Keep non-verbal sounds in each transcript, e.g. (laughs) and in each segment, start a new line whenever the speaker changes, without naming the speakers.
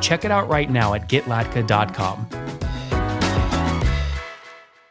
Check it out right now at getlatka.com.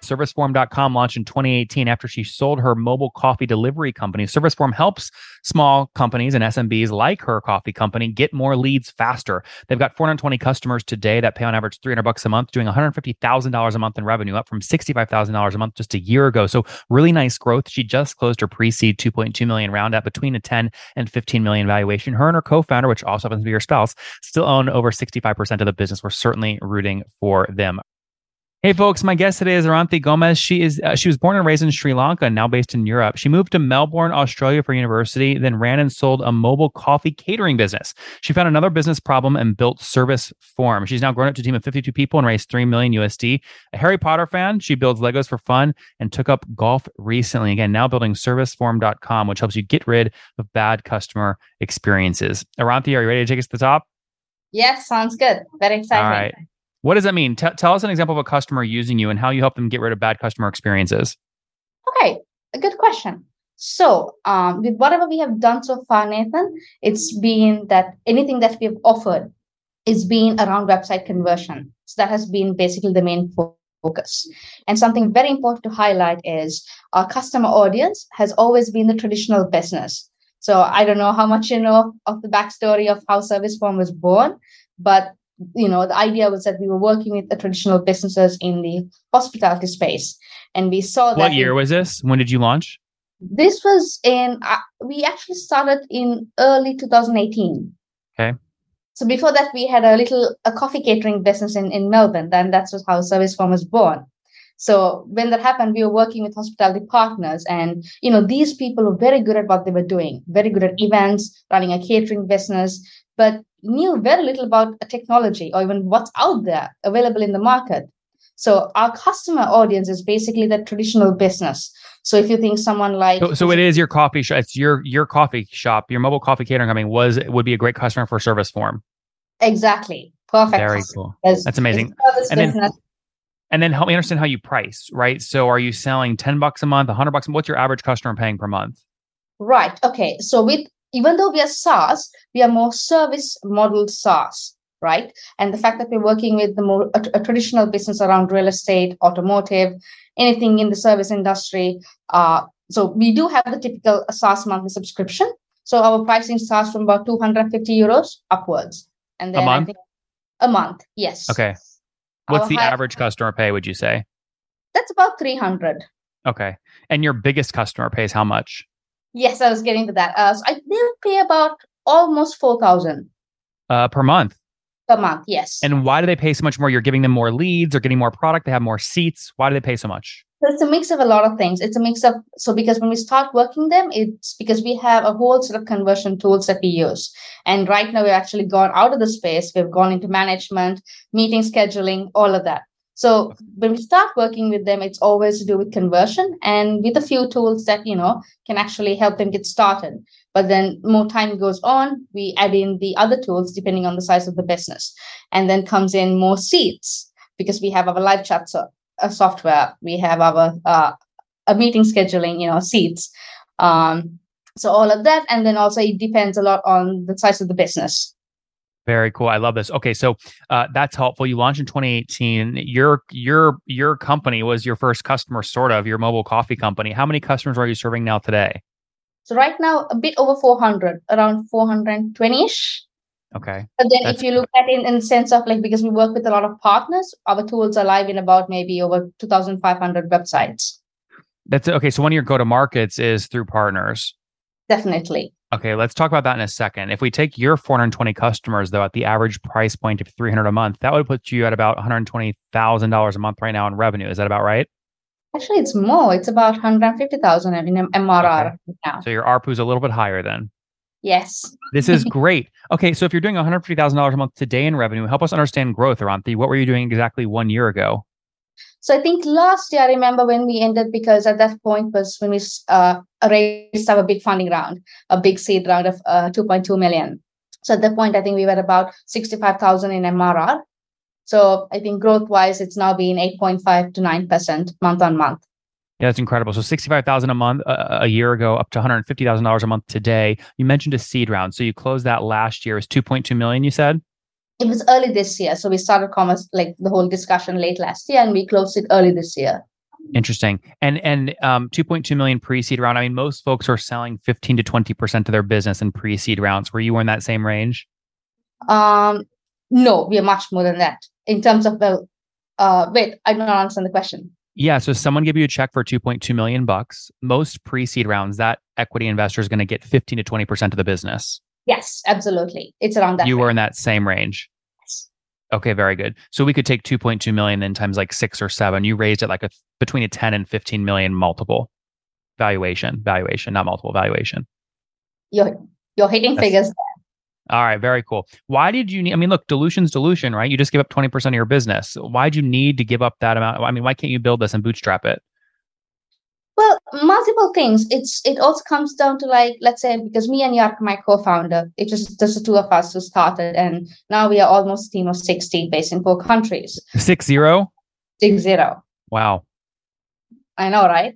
ServiceForm.com launched in 2018 after she sold her mobile coffee delivery company. ServiceForm helps small companies and SMBs like her coffee company get more leads faster. They've got 420 customers today that pay on average 300 bucks a month, doing $150,000 a month in revenue, up from $65,000 a month just a year ago. So really nice growth. She just closed her pre-seed 2.2 million round at between a 10 and 15 million valuation. Her and her co-founder, which also happens to be her spouse, still own over 65% of the business. We're certainly rooting for them. Hey folks, my guest today is Aranthi Gomez. She is uh, she was born and raised in Sri Lanka, now based in Europe. She moved to Melbourne, Australia for university, then ran and sold a mobile coffee catering business. She found another business problem and built Service Form. She's now grown up to a team of 52 people and raised 3 million USD. A Harry Potter fan, she builds Legos for fun and took up golf recently. Again, now building serviceform.com, which helps you get rid of bad customer experiences. Aranthi, are you ready to take us to the top?
Yes, sounds good. Very exciting.
All right. What does that mean? T- tell us an example of a customer using you and how you help them get rid of bad customer experiences.
Okay, a good question. So, um, with whatever we have done so far, Nathan, it's been that anything that we have offered is being around website conversion. So that has been basically the main focus. And something very important to highlight is our customer audience has always been the traditional business. So I don't know how much you know of the backstory of how Service Form was born, but you know the idea was that we were working with the traditional businesses in the hospitality space. And we saw that
what year was this? When did you launch?
This was in uh, we actually started in early 2018
okay.
So before that we had a little a coffee catering business in, in melbourne. Then that's how service form was born. So when that happened we were working with hospitality partners. And you know these people were very good at what they were doing very good at events running a catering business. But knew very little about a technology or even what's out there available in the market. So our customer audience is basically the traditional business. So if you think someone like
so, so it is your coffee shop, it's your your coffee shop, your mobile coffee catering company was would be a great customer for service form.
Exactly. Perfect.
Very cool. That's amazing. And then, and then help me understand how you price, right? So are you selling 10 bucks a month, 100 bucks? What's your average customer paying per month?
Right. Okay. So with even though we are SaaS, we are more service model SaaS, right? And the fact that we're working with the more a, a traditional business around real estate, automotive, anything in the service industry. Uh, so we do have the typical SaaS monthly subscription. So our pricing starts from about 250 euros upwards.
And then a month?
a month, yes.
Okay. What's our the high- average customer pay, would you say?
That's about 300.
Okay. And your biggest customer pays how much?
Yes, I was getting to that. Uh, so I did pay about almost four thousand
uh, per month.
Per month, yes.
And why do they pay so much more? You're giving them more leads, or getting more product. They have more seats. Why do they pay so much?
So it's a mix of a lot of things. It's a mix of so because when we start working them, it's because we have a whole set of conversion tools that we use. And right now we've actually gone out of the space. We've gone into management, meeting scheduling, all of that. So when we start working with them, it's always to do with conversion and with a few tools that, you know, can actually help them get started. But then more time goes on, we add in the other tools depending on the size of the business. And then comes in more seats because we have our live chat so, uh, software, we have our uh, a meeting scheduling, you know, seats. Um, so all of that. And then also it depends a lot on the size of the business.
Very cool. I love this. Okay, so uh, that's helpful. You launched in 2018. Your your your company was your first customer, sort of your mobile coffee company. How many customers are you serving now today?
So right now, a bit over 400, around 420ish.
Okay.
But then, that's if you look at it in the sense of like, because we work with a lot of partners, our tools are live in about maybe over 2,500 websites.
That's okay. So one of your go to markets is through partners.
Definitely.
Okay, let's talk about that in a second. If we take your 420 customers, though, at the average price point of 300 a month, that would put you at about $120,000 a month right now in revenue. Is that about right?
Actually, it's more. It's about 150,000 in MRR okay. now.
So your ARPU is a little bit higher then.
Yes.
This is (laughs) great. Okay, so if you're doing $150,000 a month today in revenue, help us understand growth, Aranthi. What were you doing exactly one year ago?
So I think last year I remember when we ended because at that point was when we uh, raised our big funding round, a big seed round of uh, 2.2 million. So at that point, I think we were about 65,000 in MRR. So I think growth wise, it's now been 8.5 to 9% month on month.
Yeah, that's incredible. So sixty-five thousand a month uh, a year ago, up to one hundred fifty thousand dollars a month today. You mentioned a seed round, so you closed that last year. Is two point two million? You said
it was early this year, so we started commerce like the whole discussion late last year, and we closed it early this year.
Interesting. And and um, two point two million pre-seed round. I mean, most folks are selling fifteen to twenty percent of their business in pre-seed rounds. Were you in that same range?
Um, no, we are much more than that in terms of the. Uh, wait, I don't understand the question.
Yeah. So someone give you a check for 2.2 million bucks. Most pre-seed rounds, that equity investor is going to get 15 to 20% of the business.
Yes, absolutely. It's around that.
You range. were in that same range. Yes. Okay, very good. So we could take 2.2 million then times like six or seven. You raised it like a between a 10 and 15 million multiple valuation, valuation, not multiple valuation.
You're you're hitting That's, figures
all right, very cool. Why did you need? I mean, look, dilution's dilution, right? You just give up twenty percent of your business. Why'd you need to give up that amount? I mean, why can't you build this and bootstrap it?
Well, multiple things. It's it also comes down to like, let's say, because me and Yark, my co-founder, it was just the two of us who started, and now we are almost a team of sixty, based in four countries.
Six zero.
Six zero.
Wow.
I know, right?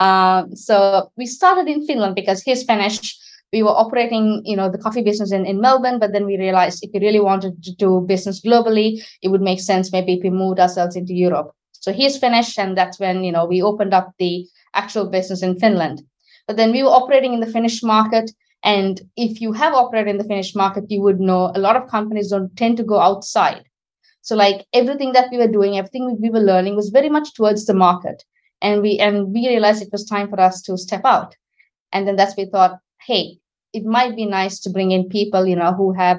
Um, so we started in Finland because he's Finnish we were operating you know the coffee business in, in melbourne but then we realized if we really wanted to do business globally it would make sense maybe if we moved ourselves into europe so he's Finnish, and that's when you know we opened up the actual business in finland. But then we were operating in the finnish market and if you have operated in the finnish market you would know a lot of companies don't tend to go outside. So like everything that we were doing everything we were learning was very much towards the market. And we and we realized it was time for us to step out. And then that's we thought hey it might be nice to bring in people you know who have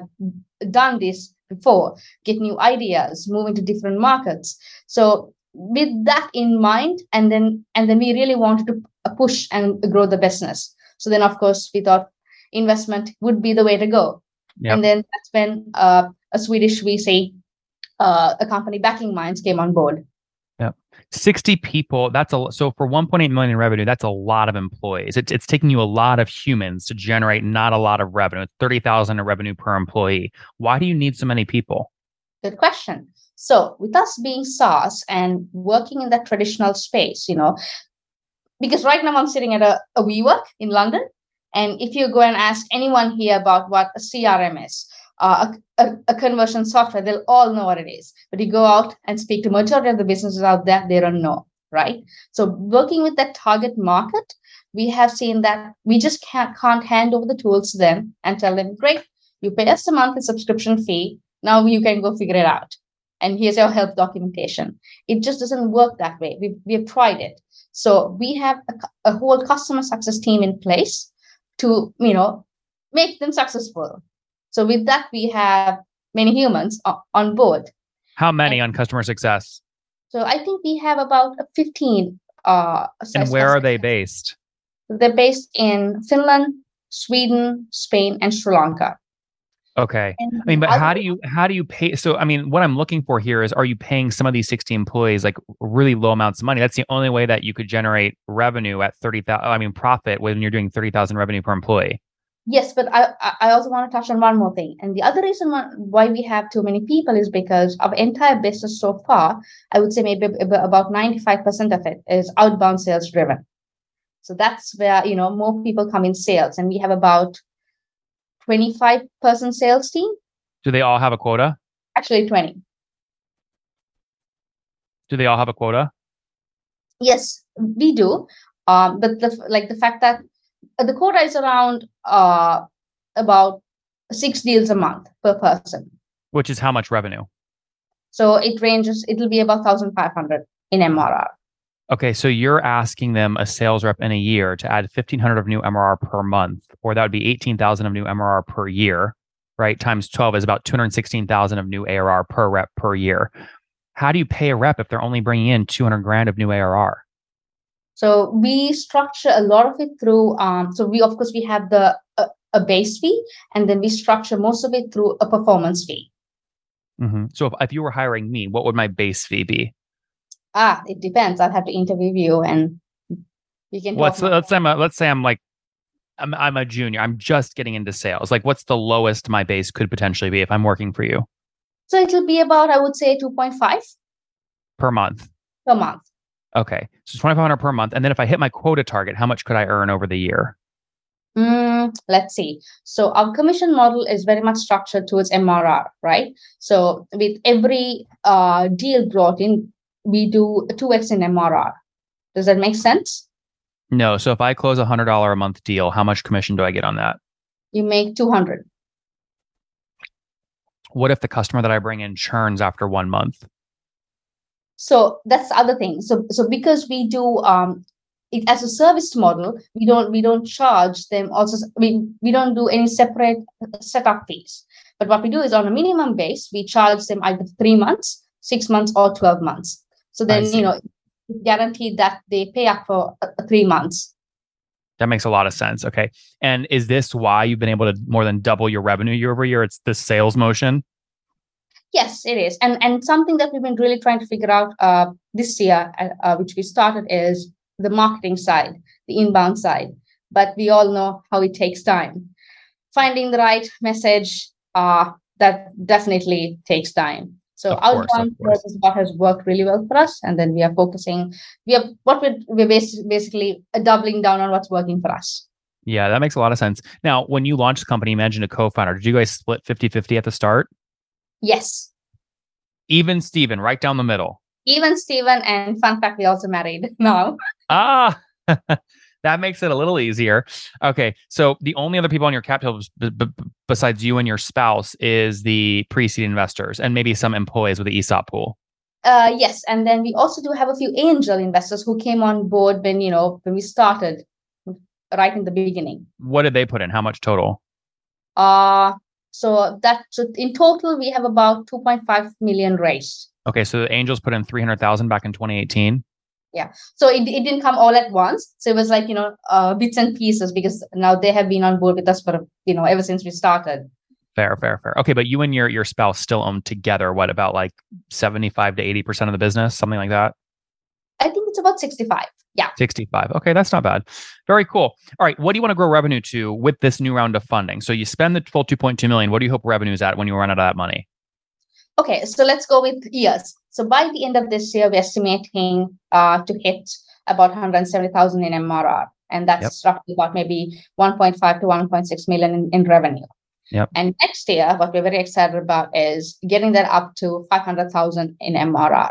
done this before get new ideas move into different markets. So with that in mind and then and then we really wanted to push and grow the business. So then of course we thought investment would be the way to go. Yep. and then that's when uh, a swedish vc uh, a company backing minds came on board. Yeah.
60 people that's a so for 1.8 million in revenue that's a lot of employees. It's, it's taking you a lot of humans to generate not a lot of revenue 30000 in revenue per employee. Why do you need so many people?
Good question so with us being saas and working in that traditional space you know because right now i'm sitting at a, a WeWork in london and if you go and ask anyone here about what a crm is uh, a, a, conversion software, they'll all know what it is. But you go out and speak to majority of the businesses out there, they don't know, right? So working with that target market, we have seen that we just can't, can't hand over the tools to them and tell them, great, you pay us a monthly subscription fee. Now you can go figure it out. And here's your help documentation. It just doesn't work that way. We've, we've tried it. So we have a, a whole customer success team in place to, you know, make them successful so with that, we have many humans on board.
How many and, on customer success?
So I think we have about 15. Uh,
and where are they based?
They're based in Finland, Sweden, Spain, and Sri Lanka.
Okay. And I mean, but how do you how do you pay? So I mean, what I'm looking for here is, are you paying some of these 60 employees like really low amounts of money? That's the only way that you could generate revenue at 30,000. I mean, profit when you're doing 30,000 revenue per employee.
Yes, but I I also want to touch on one more thing. And the other reason why we have too many people is because our entire business so far, I would say maybe about 95% of it is outbound sales driven. So that's where, you know, more people come in sales and we have about 25 person sales team.
Do they all have a quota?
Actually 20.
Do they all have a quota?
Yes, we do. Um, but the like the fact that uh, the quota is around uh, about six deals a month per person.
Which is how much revenue?
So it ranges, it'll be about 1,500 in MRR.
Okay, so you're asking them a sales rep in a year to add 1500 of new MRR per month, or that would be 18,000 of new MRR per year, right? Times 12 is about 216,000 of new ARR per rep per year. How do you pay a rep if they're only bringing in 200 grand of new ARR?
So we structure a lot of it through. Um, so we of course we have the uh, a base fee, and then we structure most of it through a performance fee.
Mm-hmm. So if, if you were hiring me, what would my base fee be?
Ah, it depends. I'll have to interview you, and you can.
What's let's say I'm a, let's say I'm like I'm I'm a junior. I'm just getting into sales. Like, what's the lowest my base could potentially be if I'm working for you?
So it'll be about I would say two point five
per month.
Per month.
Okay, so twenty five hundred per month, and then if I hit my quota target, how much could I earn over the year?
Mm, let's see. So our commission model is very much structured towards MRR, right? So with every uh, deal brought in, we do 2x in MRR. Does that make sense?
No. So if I close a hundred dollar a month deal, how much commission do I get on that?
You make 200.
What if the customer that I bring in churns after one month?
So that's the other thing. So so because we do um it as a service model, we don't we don't charge them also we, we don't do any separate setup fees. But what we do is on a minimum base, we charge them either three months, six months, or 12 months. So then, you know, guaranteed that they pay up for uh, three months.
That makes a lot of sense. Okay. And is this why you've been able to more than double your revenue year over year? It's the sales motion?
Yes, it is. And and something that we've been really trying to figure out uh, this year, uh, uh which we started, is the marketing side, the inbound side. But we all know how it takes time. Finding the right message, uh, that definitely takes time. So of outbound course, is what has worked really well for us, and then we are focusing. We are what we're we're basically doubling down on what's working for us.
Yeah, that makes a lot of sense. Now, when you launched the company, you mentioned a co-founder. Did you guys split 50-50 at the start?
Yes.
Even Steven, right down the middle.
Even Steven, and fun fact, we also married (laughs) now.
ah, (laughs) that makes it a little easier. Okay, so the only other people on your cap table b- b- besides you and your spouse is the pre-seed investors and maybe some employees with the ESOP pool.
Uh, yes, and then we also do have a few angel investors who came on board when you know when we started, right in the beginning.
What did they put in? How much total?
Uh so that so in total we have about 2.5 million raised.
Okay, so the angels put in 300,000 back in 2018
yeah. So it, it didn't come all at once. So it was like you know uh, bits and pieces because now they have been on board with us for you know ever since we started.
Fair fair fair. Okay but you and your your spouse still own together what about like 75 to 80 percent of the business? Something like that?
I think it's about 65 yeah.
65 okay that's not bad. Very cool. All right what do you want to grow revenue to with this new round of funding? So you spend the full 2.2 million. What do you hope revenue is at when you run out of that money?
Okay, so let's go with years. So by the end of this year, we're estimating uh, to hit about 170,000 in MRR. And that's yep. roughly about maybe 1.5 to 1.6 million in, in revenue.
Yep.
And next year, what we're very excited about is getting that up to 500,000 in MRR.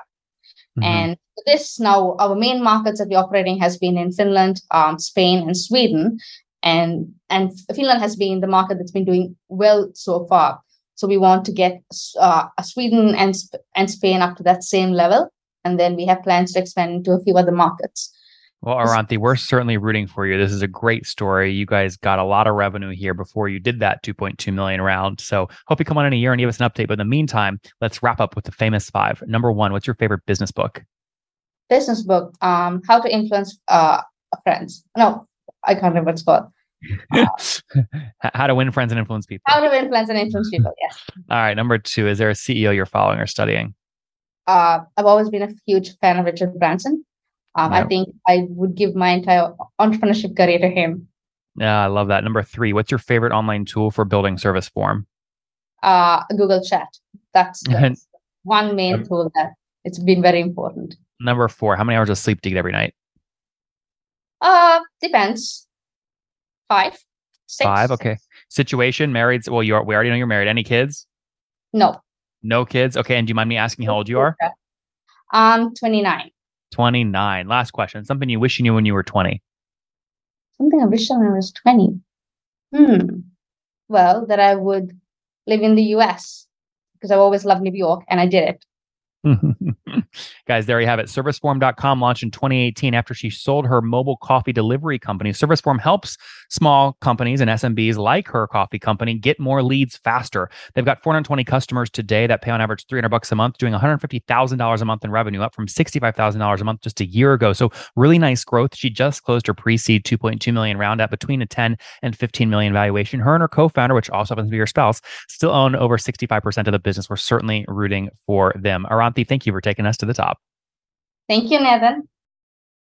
Mm-hmm. And this now, our main markets that we're operating has been in Finland, um, Spain, and Sweden. And, and Finland has been the market that's been doing well so far. So we want to get uh, Sweden and and Spain up to that same level, and then we have plans to expand into a few other markets.
Well, Aranthi, we're certainly rooting for you. This is a great story. You guys got a lot of revenue here before you did that 2.2 million round. So hope you come on in a year and give us an update. But in the meantime, let's wrap up with the famous five. Number one, what's your favorite business book?
Business book. Um, How to Influence uh, Friends. No, I can't remember what it's called. (laughs)
how to win friends and influence people.
How to win friends and influence (laughs) people. Yes.
All right. Number two, is there a CEO you're following or studying?
Uh, I've always been a huge fan of Richard Branson. Um. I think I would give my entire entrepreneurship career to him.
Yeah, I love that. Number three, what's your favorite online tool for building service form?
Uh, Google Chat. That's, (laughs) that's one main tool that it's been very important.
Number four, how many hours of sleep do you get every night?
Uh, depends. Five. Six.
Five. Okay. Situation, married. Well, you are, we already know you're married. Any kids?
No.
No kids. Okay. And do you mind me asking how old you are?
Um, 29.
29. Last question. Something you wish you knew when you were 20.
Something I wish I was 20. Hmm. Well, that I would live in the US because I've always loved New York and I did it. (laughs)
Guys, there you have it. Serviceform.com launched in 2018 after she sold her mobile coffee delivery company. Serviceform helps small companies and SMBs like her coffee company get more leads faster. They've got 420 customers today that pay on average 300 bucks a month, doing $150,000 a month in revenue, up from $65,000 a month just a year ago. So really nice growth. She just closed her pre-seed 2.2 million round at between a 10 and 15 million valuation. Her and her co-founder, which also happens to be her spouse, still own over 65% of the business. We're certainly rooting for them. Aranthi thank you for taking us to the top.
Thank you, Nathan.